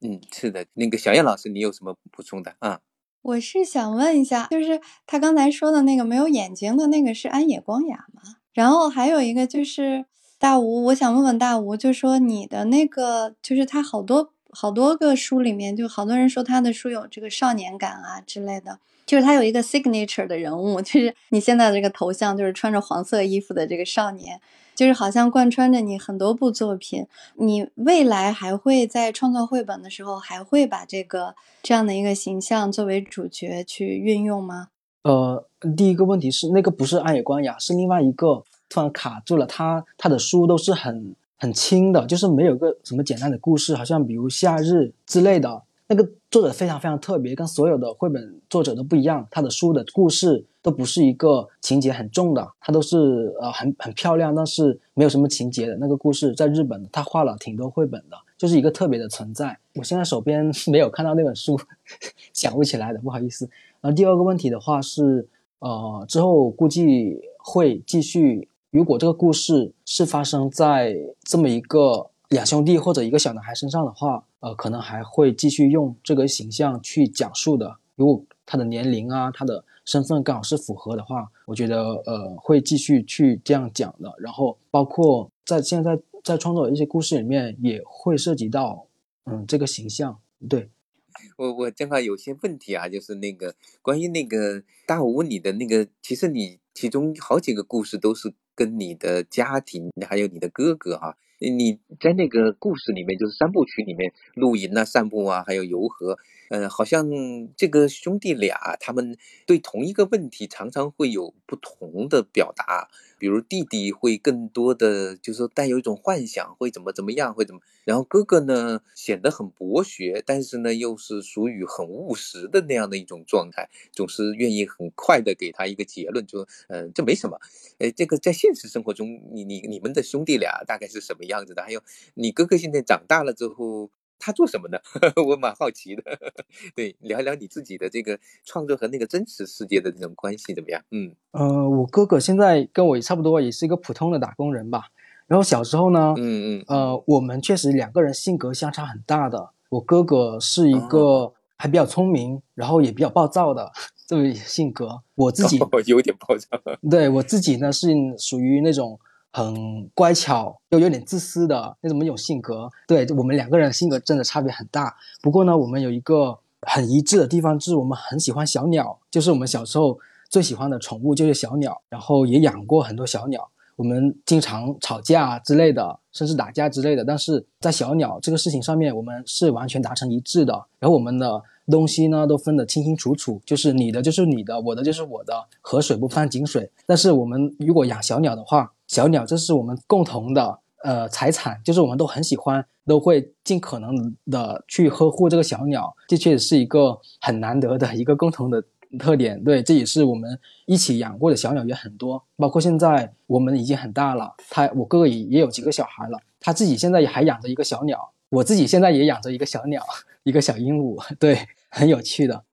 嗯，是的，那个小燕老师，你有什么补充的啊？
我是想问一下，就是他刚才说的那个没有眼睛的那个是安野光雅吗？然后还有一个就是大吴，我想问问大吴，就说你的那个，就是他好多好多个书里面，就好多人说他的书有这个少年感啊之类的。就是他有一个 signature 的人物，就是你现在这个头像，就是穿着黄色衣服的这个少年，就是好像贯穿着你很多部作品。你未来还会在创作绘本的时候，还会把这个这样的一个形象作为主角去运用吗？
呃，第一个问题是那个不是暗野光雅，是另外一个突然卡住了。他他的书都是很很轻的，就是没有个什么简单的故事，好像比如夏日之类的。那个作者非常非常特别，跟所有的绘本作者都不一样。他的书的故事都不是一个情节很重的，他都是呃很很漂亮，但是没有什么情节的那个故事。在日本，他画了挺多绘本的，就是一个特别的存在。我现在手边 没有看到那本书，想不起来的，不好意思。然后第二个问题的话是，呃，之后估计会继续。如果这个故事是发生在这么一个。两兄弟或者一个小男孩身上的话，呃，可能还会继续用这个形象去讲述的。如果他的年龄啊，他的身份刚好是符合的话，我觉得呃会继续去这样讲的。然后包括在现在在创作的一些故事里面，也会涉及到嗯这个形象。对，
我我正好有些问题啊，就是那个关于那个大吴你的那个，其实你其中好几个故事都是跟你的家庭还有你的哥哥哈。你在那个故事里面，就是三部曲里面露营啊、散步啊，还有游河，嗯，好像这个兄弟俩他们对同一个问题常常会有不同的表达。比如弟弟会更多的，就是带有一种幻想，会怎么怎么样，会怎么？然后哥哥呢显得很博学，但是呢又是属于很务实的那样的一种状态，总是愿意很快的给他一个结论，说嗯这没什么。哎，这个在现实生活中，你你你们的兄弟俩大概是什么样子的？还有你哥哥现在长大了之后。他做什么呢？我蛮好奇的。对，聊一聊你自己的这个创作和那个真实世界的这种关系怎么样？嗯，
呃，我哥哥现在跟我差不多，也是一个普通的打工人吧。然后小时候呢，
嗯嗯，
呃，我们确实两个人性格相差很大的。我哥哥是一个还比较聪明，然后也比较暴躁的这么性格。我自己
有点暴躁。
对我自己呢，是属于那种。很乖巧又有点自私的那种一种性格，对我们两个人性格真的差别很大。不过呢，我们有一个很一致的地方，就是我们很喜欢小鸟，就是我们小时候最喜欢的宠物就是小鸟，然后也养过很多小鸟。我们经常吵架之类的，甚至打架之类的，但是在小鸟这个事情上面，我们是完全达成一致的。然后我们的东西呢都分得清清楚楚，就是你的就是你的，我的就是我的，河水不犯井水。但是我们如果养小鸟的话，小鸟，这是我们共同的呃财产，就是我们都很喜欢，都会尽可能的去呵护这个小鸟，这确实是一个很难得的一个共同的特点。对，这也是我们一起养过的小鸟也很多，包括现在我们已经很大了，他我哥哥也也有几个小孩了，他自己现在也还养着一个小鸟，我自己现在也养着一个小鸟，一个小鹦鹉，对，很有趣的。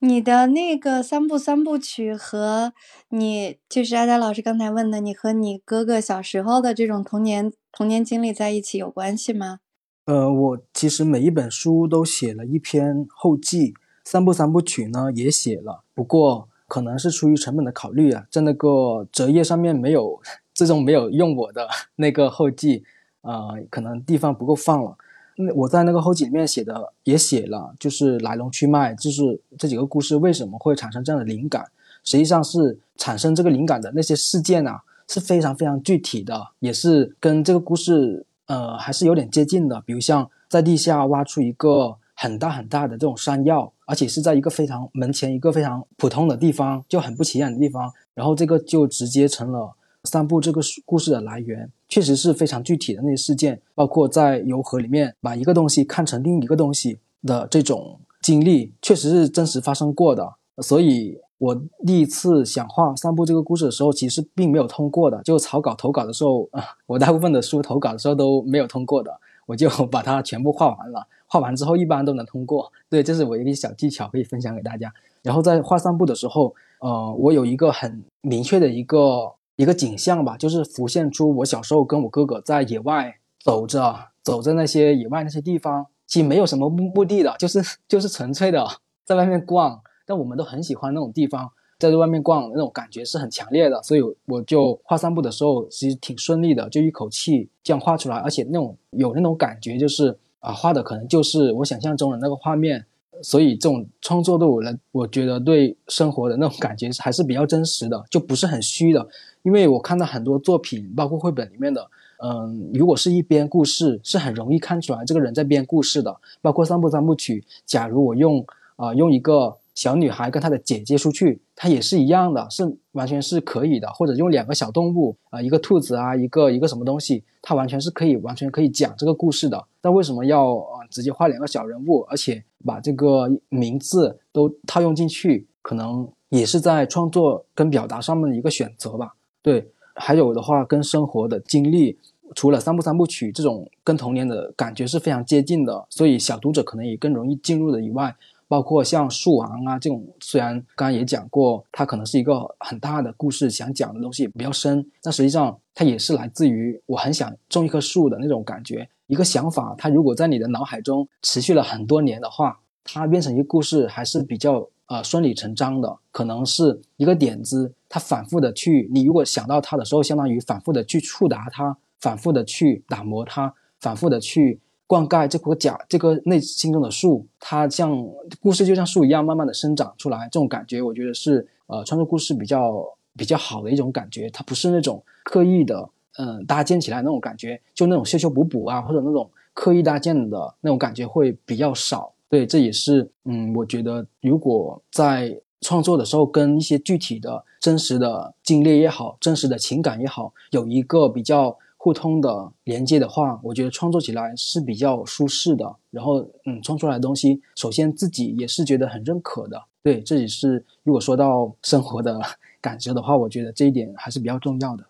你的那个三部三部曲和你就是阿佳老师刚才问的，你和你哥哥小时候的这种童年童年经历在一起有关系吗？
呃，我其实每一本书都写了一篇后记，三部三部曲呢也写了，不过可能是出于成本的考虑啊，在那个折页上面没有，最终没有用我的那个后记，呃，可能地方不够放了。那我在那个后记里面写的也写了，就是来龙去脉，就是这几个故事为什么会产生这样的灵感，实际上是产生这个灵感的那些事件啊，是非常非常具体的，也是跟这个故事呃还是有点接近的。比如像在地下挖出一个很大很大的这种山药，而且是在一个非常门前一个非常普通的地方，就很不起眼的地方，然后这个就直接成了。三部这个故事的来源确实是非常具体的那些事件，包括在游河里面把一个东西看成另一个东西的这种经历，确实是真实发生过的。所以我第一次想画三部这个故事的时候，其实并没有通过的。就草稿投稿的时候，啊，我大部分的书投稿的时候都没有通过的，我就把它全部画完了。画完之后一般都能通过。对，这是我一个小技巧可以分享给大家。然后在画散步的时候，呃，我有一个很明确的一个。一个景象吧，就是浮现出我小时候跟我哥哥在野外走着，走在那些野外那些地方，其实没有什么目目的的，就是就是纯粹的在外面逛。但我们都很喜欢那种地方，在这外面逛那种感觉是很强烈的，所以我就画散步的时候其实挺顺利的，就一口气这样画出来，而且那种有那种感觉，就是啊画的可能就是我想象中的那个画面。所以这种创作对我来，我觉得对生活的那种感觉还是比较真实的，就不是很虚的。因为我看到很多作品，包括绘本里面的，嗯，如果是一编故事，是很容易看出来这个人在编故事的。包括三部三部曲，假如我用啊用一个。小女孩跟她的姐姐出去，她也是一样的，是完全是可以的。或者用两个小动物啊，一个兔子啊，一个一个什么东西，它完全是可以完全可以讲这个故事的。但为什么要啊直接画两个小人物，而且把这个名字都套用进去？可能也是在创作跟表达上面的一个选择吧。对，还有的话跟生活的经历，除了三部三部曲这种跟童年的感觉是非常接近的，所以小读者可能也更容易进入的以外。包括像树王啊这种，虽然刚刚也讲过，它可能是一个很大的故事，想讲的东西比较深，但实际上它也是来自于我很想种一棵树的那种感觉。一个想法，它如果在你的脑海中持续了很多年的话，它变成一个故事还是比较呃顺理成章的。可能是一个点子，它反复的去，你如果想到它的时候，相当于反复的去触达它，反复的去打磨它，反复的去。灌溉这棵甲，这个内心中的树，它像故事就像树一样，慢慢的生长出来。这种感觉，我觉得是呃创作故事比较比较好的一种感觉。它不是那种刻意的，嗯，搭建起来那种感觉，就那种修修补补啊，或者那种刻意搭建的那种感觉会比较少。对，这也是嗯，我觉得如果在创作的时候，跟一些具体的真实的经历也好，真实的情感也好，有一个比较。互通的连接的话，我觉得创作起来是比较舒适的。然后，嗯，创出来的东西，首先自己也是觉得很认可的。对，这也是如果说到生活的感受的话，我觉得这一点还是比较重要的。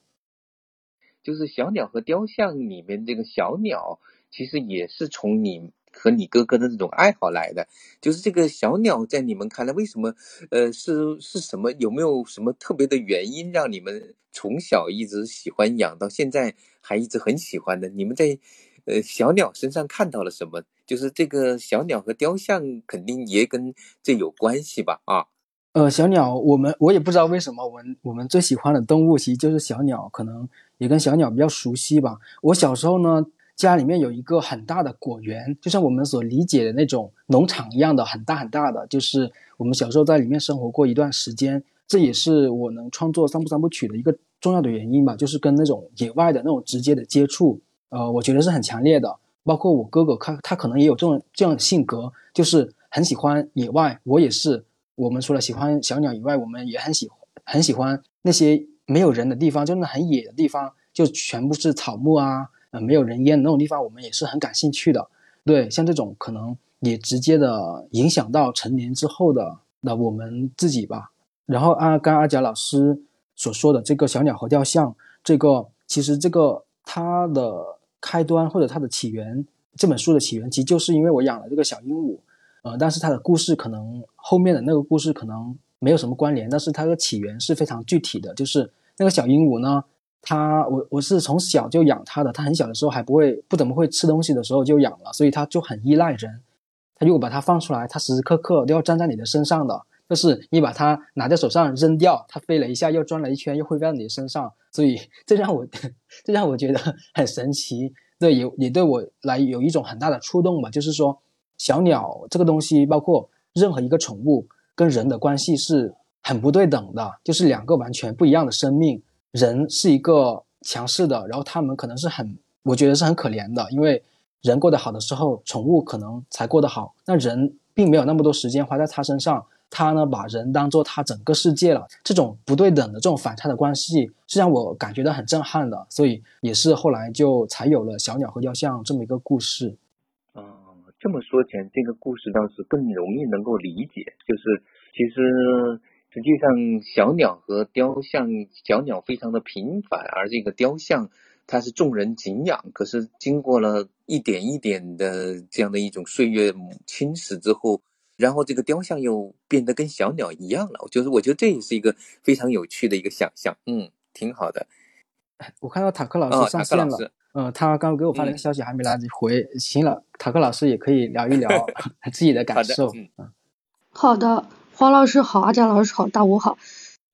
就是小鸟和雕像里面这个小鸟，其实也是从你。和你哥哥的这种爱好来的，就是这个小鸟在你们看来，为什么？呃，是是什么？有没有什么特别的原因让你们从小一直喜欢养，到现在还一直很喜欢的？你们在呃小鸟身上看到了什么？就是这个小鸟和雕像肯定也跟这有关系吧？啊，
呃，小鸟，我们我也不知道为什么，我们我们最喜欢的动物其实就是小鸟，可能也跟小鸟比较熟悉吧。我小时候呢。家里面有一个很大的果园，就像我们所理解的那种农场一样的很大很大的，就是我们小时候在里面生活过一段时间，这也是我能创作三部三部曲的一个重要的原因吧，就是跟那种野外的那种直接的接触，呃，我觉得是很强烈的。包括我哥哥，他他可能也有这种这样的性格，就是很喜欢野外。我也是，我们除了喜欢小鸟以外，我们也很喜很喜欢那些没有人的地方，就是很野的地方，就全部是草木啊。没有人烟那种地方，我们也是很感兴趣的。对，像这种可能也直接的影响到成年之后的那我们自己吧。然后阿刚阿甲老师所说的这个小鸟和雕像，这个其实这个它的开端或者它的起源，这本书的起源其实就是因为我养了这个小鹦鹉，呃，但是它的故事可能后面的那个故事可能没有什么关联，但是它的起源是非常具体的，就是那个小鹦鹉呢。它我我是从小就养它的，它很小的时候还不会不怎么会吃东西的时候就养了，所以它就很依赖人。它如果把它放出来，它时时刻刻都要站在你的身上的，就是你把它拿在手上扔掉，它飞了一下又转了一圈又会飞到你的身上，所以这让我这让我觉得很神奇，对也也对我来有一种很大的触动吧。就是说小鸟这个东西，包括任何一个宠物跟人的关系是很不对等的，就是两个完全不一样的生命。人是一个强势的，然后他们可能是很，我觉得是很可怜的，因为人过得好的时候，宠物可能才过得好。那人并没有那么多时间花在他身上，他呢把人当做他整个世界了。这种不对等的、这种反差的关系，是让我感觉到很震撼的。所以也是后来就才有了小鸟和雕像这么一个故事。
哦，这么说起来，这个故事倒是更容易能够理解。就是其实。实际上，小鸟和雕像，小鸟非常的平凡，而这个雕像它是众人敬仰。可是经过了一点一点的这样的一种岁月侵蚀之后，然后这个雕像又变得跟小鸟一样了。就是我觉得这也是一个非常有趣的一个想象，嗯，挺好的。
我看到塔克老师上线了，嗯，他刚给我发了个消息，还没来得及回。行了，塔克老师也可以聊一聊 自己的感受。
嗯，好的。黄老师好，阿佳老师好，大吴好。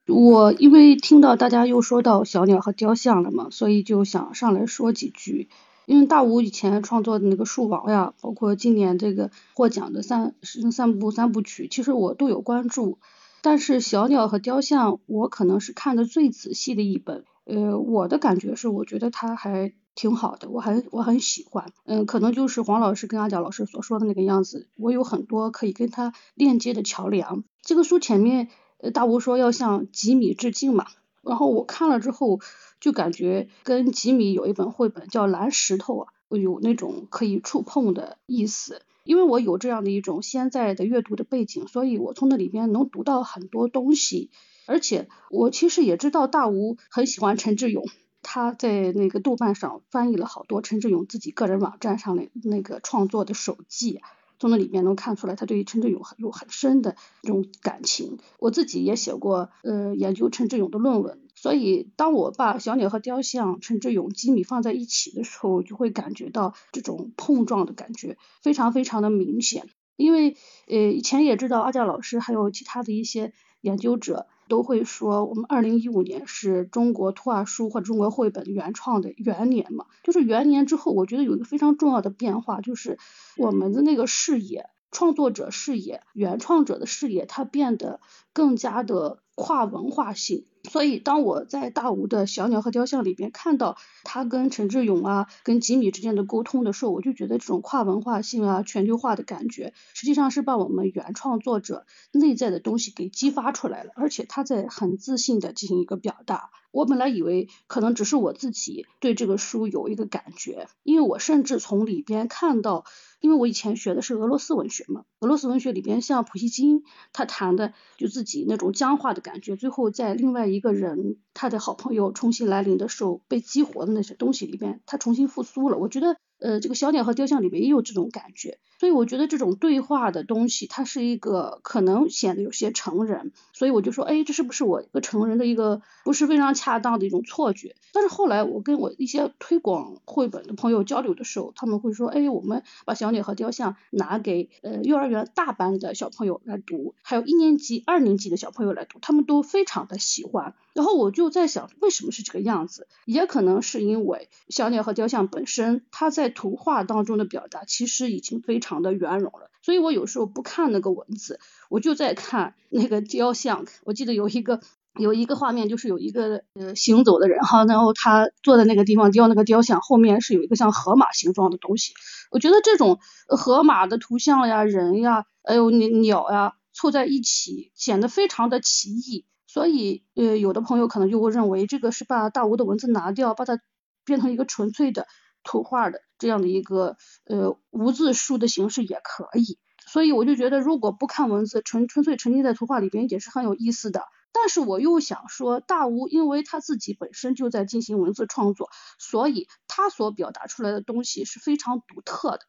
我因为听到大家又说到小鸟和雕像了嘛，所以就想上来说几句。因为大吴以前创作的那个树王呀，包括今年这个获奖的三三部三部曲，其实我都有关注。但是小鸟和雕像，我可能是看的最仔细的一本。呃，我的感觉是，我觉得它还。挺好的，我很我很喜欢，嗯，可能就是黄老师跟阿贾老师所说的那个样子，我有很多可以跟他链接的桥梁。这个书前面，呃，大吴说要向吉米致敬嘛，然后我看了之后就感觉跟吉米有一本绘本叫《蓝石头》啊，有那种可以触碰的意思。因为我有这样的一种现在的阅读的背景，所以我从那里边能读到很多东西，而且我其实也知道大吴很喜欢陈志勇。他在那个豆瓣上翻译了好多陈志勇自己个人网站上的那个创作的手记，从那里面能看出来他对于陈志勇有很深的这种感情。我自己也写过呃研究陈志勇的论文，所以当我把小鸟和雕像、陈志勇、吉米放在一起的时候，就会感觉到这种碰撞的感觉非常非常的明显。因为呃以前也知道阿佳老师还有其他的一些研究者。都会说我们二零一五年是中国图画书或者中国绘本原创的元年嘛，就是元年之后，我觉得有一个非常重要的变化，就是我们的那个视野，创作者视野，原创者的视野，它变得更加的。跨文化性，所以当我在大吴的小鸟和雕像里边看到他跟陈志勇啊、跟吉米之间的沟通的时候，我就觉得这种跨文化性啊、全球化的感觉，实际上是把我们原创作者内在的东西给激发出来了，而且他在很自信的进行一个表达。我本来以为可能只是我自己对这个书有一个感觉，因为我甚至从里边看到，因为我以前学的是俄罗斯文学嘛，俄罗斯文学里边像普希金，他谈的就自己那种僵化的感觉，最后在另外一个人他的好朋友重新来临的时候被激活的那些东西里边，他重新复苏了。我觉得。呃，这个小鸟和雕像里面也有这种感觉，所以我觉得这种对话的东西，它是一个可能显得有些成人，所以我就说，哎，这是不是我一个成人的一个不是非常恰当的一种错觉？但是后来我跟我一些推广绘本的朋友交流的时候，他们会说，哎，我们把小鸟和雕像拿给呃幼儿园大班的小朋友来读，还有一年级、二年级的小朋友来读，他们都非常的喜欢。然后我就在想，为什么是这个样子？也可能是因为小鸟和雕像本身，它在图画当中的表达其实已经非常的圆融了。所以我有时候不看那个文字，我就在看那个雕像。我记得有一个有一个画面，就是有一个呃行走的人哈，然后他坐在那个地方雕那个雕像，后面是有一个像河马形状的东西。我觉得这种河马的图像呀、人呀，还有鸟呀凑在一起，显得非常的奇异。所以，呃，有的朋友可能就会认为这个是把大吴的文字拿掉，把它变成一个纯粹的图画的这样的一个呃无字书的形式也可以。所以我就觉得，如果不看文字，纯纯粹沉浸在图画里边也是很有意思的。但是我又想说，大吴因为他自己本身就在进行文字创作，所以他所表达出来的东西是非常独特的。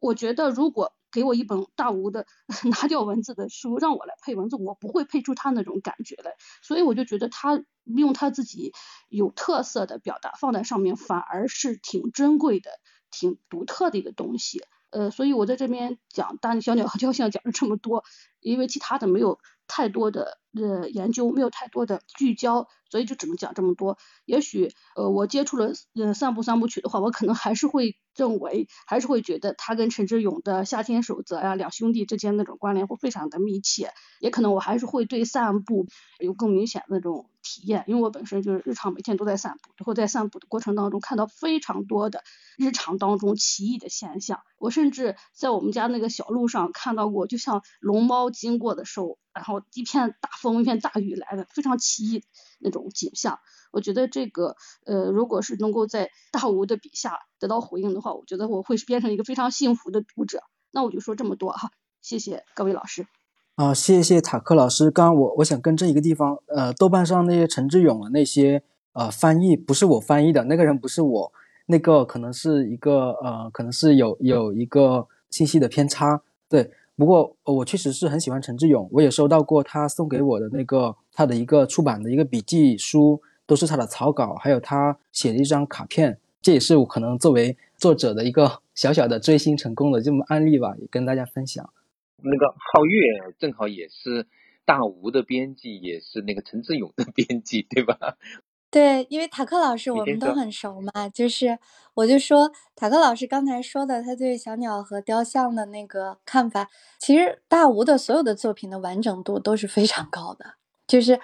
我觉得如果给我一本大吴的 拿掉文字的书，让我来配文字，我不会配出他那种感觉来。所以我就觉得他用他自己有特色的表达放在上面，反而是挺珍贵的、挺独特的一个东西。呃，所以我在这边讲大小鸟和雕像讲了这么多，因为其他的没有太多的呃研究，没有太多的聚焦。所以就只能讲这么多。也许呃，我接触了呃三部三部曲的话，我可能还是会认为，还是会觉得他跟陈志勇的《夏天守则》呀，两兄弟之间那种关联会非常的密切。也可能我还是会对三部有更明显的那种体验，因为我本身就是日常每天都在散步，然后在散步的过程当中看到非常多的日常当中奇异的现象。我甚至在我们家那个小路上看到过，就像龙猫经过的时候。然后一片大风，一片大雨来的，非常奇异那种景象。我觉得这个呃，如果是能够在大吴的笔下得到回应的话，我觉得我会变成一个非常幸福的读者。那我就说这么多哈，谢谢各位老师。
啊，谢谢塔克老师。刚刚我我想更正一个地方，呃，豆瓣上那些陈志勇的那些呃翻译不是我翻译的，那个人不是我，那个可能是一个呃，可能是有有一个信息的偏差，对。不过我确实是很喜欢陈志勇，我也收到过他送给我的那个他的一个出版的一个笔记书，都是他的草稿，还有他写的一张卡片，这也是我可能作为作者的一个小小的追星成功的这么案例吧，也跟大家分享。
那个皓月正好也是大吴的编辑，也是那个陈志勇的编辑，对吧？
对，因为塔克老师我们都很熟嘛，就是我就说塔克老师刚才说的他对小鸟和雕像的那个看法，其实大吴的所有的作品的完整度都是非常高的，就是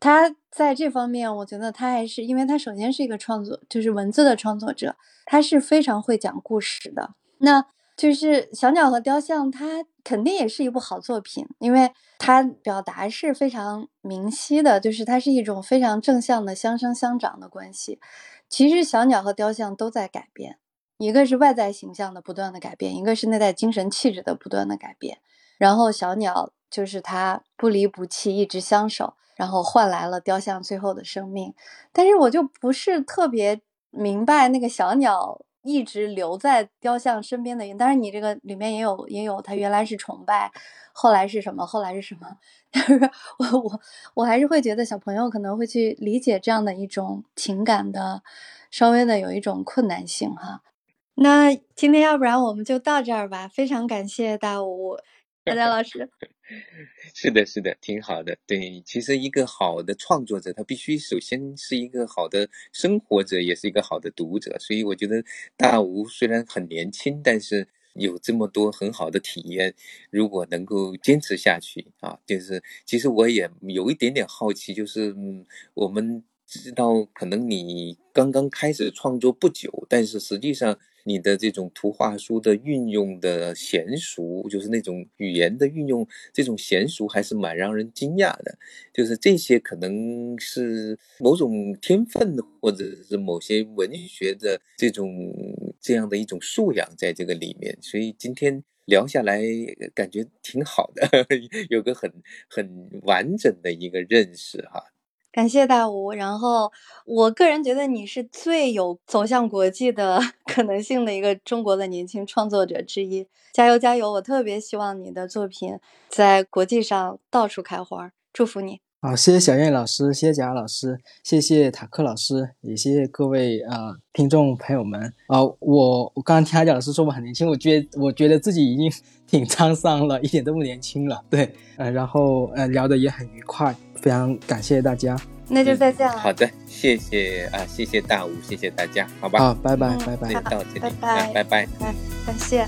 他在这方面，我觉得他还是因为他首先是一个创作，就是文字的创作者，他是非常会讲故事的。那就是小鸟和雕像，它肯定也是一部好作品，因为它表达是非常明晰的，就是它是一种非常正向的相生相长的关系。其实小鸟和雕像都在改变，一个是外在形象的不断的改变，一个是内在精神气质的不断的改变。然后小鸟就是它不离不弃，一直相守，然后换来了雕像最后的生命。但是我就不是特别明白那个小鸟。一直留在雕像身边的，当然你这个里面也有也有，他原来是崇拜，后来是什么？后来是什么？就是我我我还是会觉得小朋友可能会去理解这样的一种情感的，稍微的有一种困难性哈。那今天要不然我们就到这儿吧，非常感谢大吴大家老师。
是的，是的，挺好的。对，其实一个好的创作者，他必须首先是一个好的生活者，也是一个好的读者。所以我觉得大吴虽然很年轻，但是有这么多很好的体验。如果能够坚持下去啊，就是其实我也有一点点好奇，就是嗯，我们知道可能你刚刚开始创作不久，但是实际上你的这种图画书的运用的娴熟，就是那种语言的运用，这种娴熟还是蛮让人惊讶的。就是这些可能是某种天分，或者是某些文学的这种这样的一种素养在这个里面。所以今天聊下来，感觉挺好的，有个很很完整的一个认识哈。
感谢大吴，然后我个人觉得你是最有走向国际的 可能性的一个中国的年轻创作者之一，加油加油！我特别希望你的作品在国际上到处开花，祝福你。
好，谢谢小燕老师，谢谢贾老师，谢谢塔克老师，也谢谢各位啊听众朋友们啊！我我刚刚听阿贾老师说我很年轻，我觉我觉得自己已经 挺沧桑了，一点都不年轻了。对，呃，然后呃聊的也很愉快。非常感谢大家，
那就再见了。
好的，谢谢啊，谢谢大吴，谢谢大家，好吧。
好，拜拜，拜拜，
到这里，
拜拜，
拜拜，
感谢。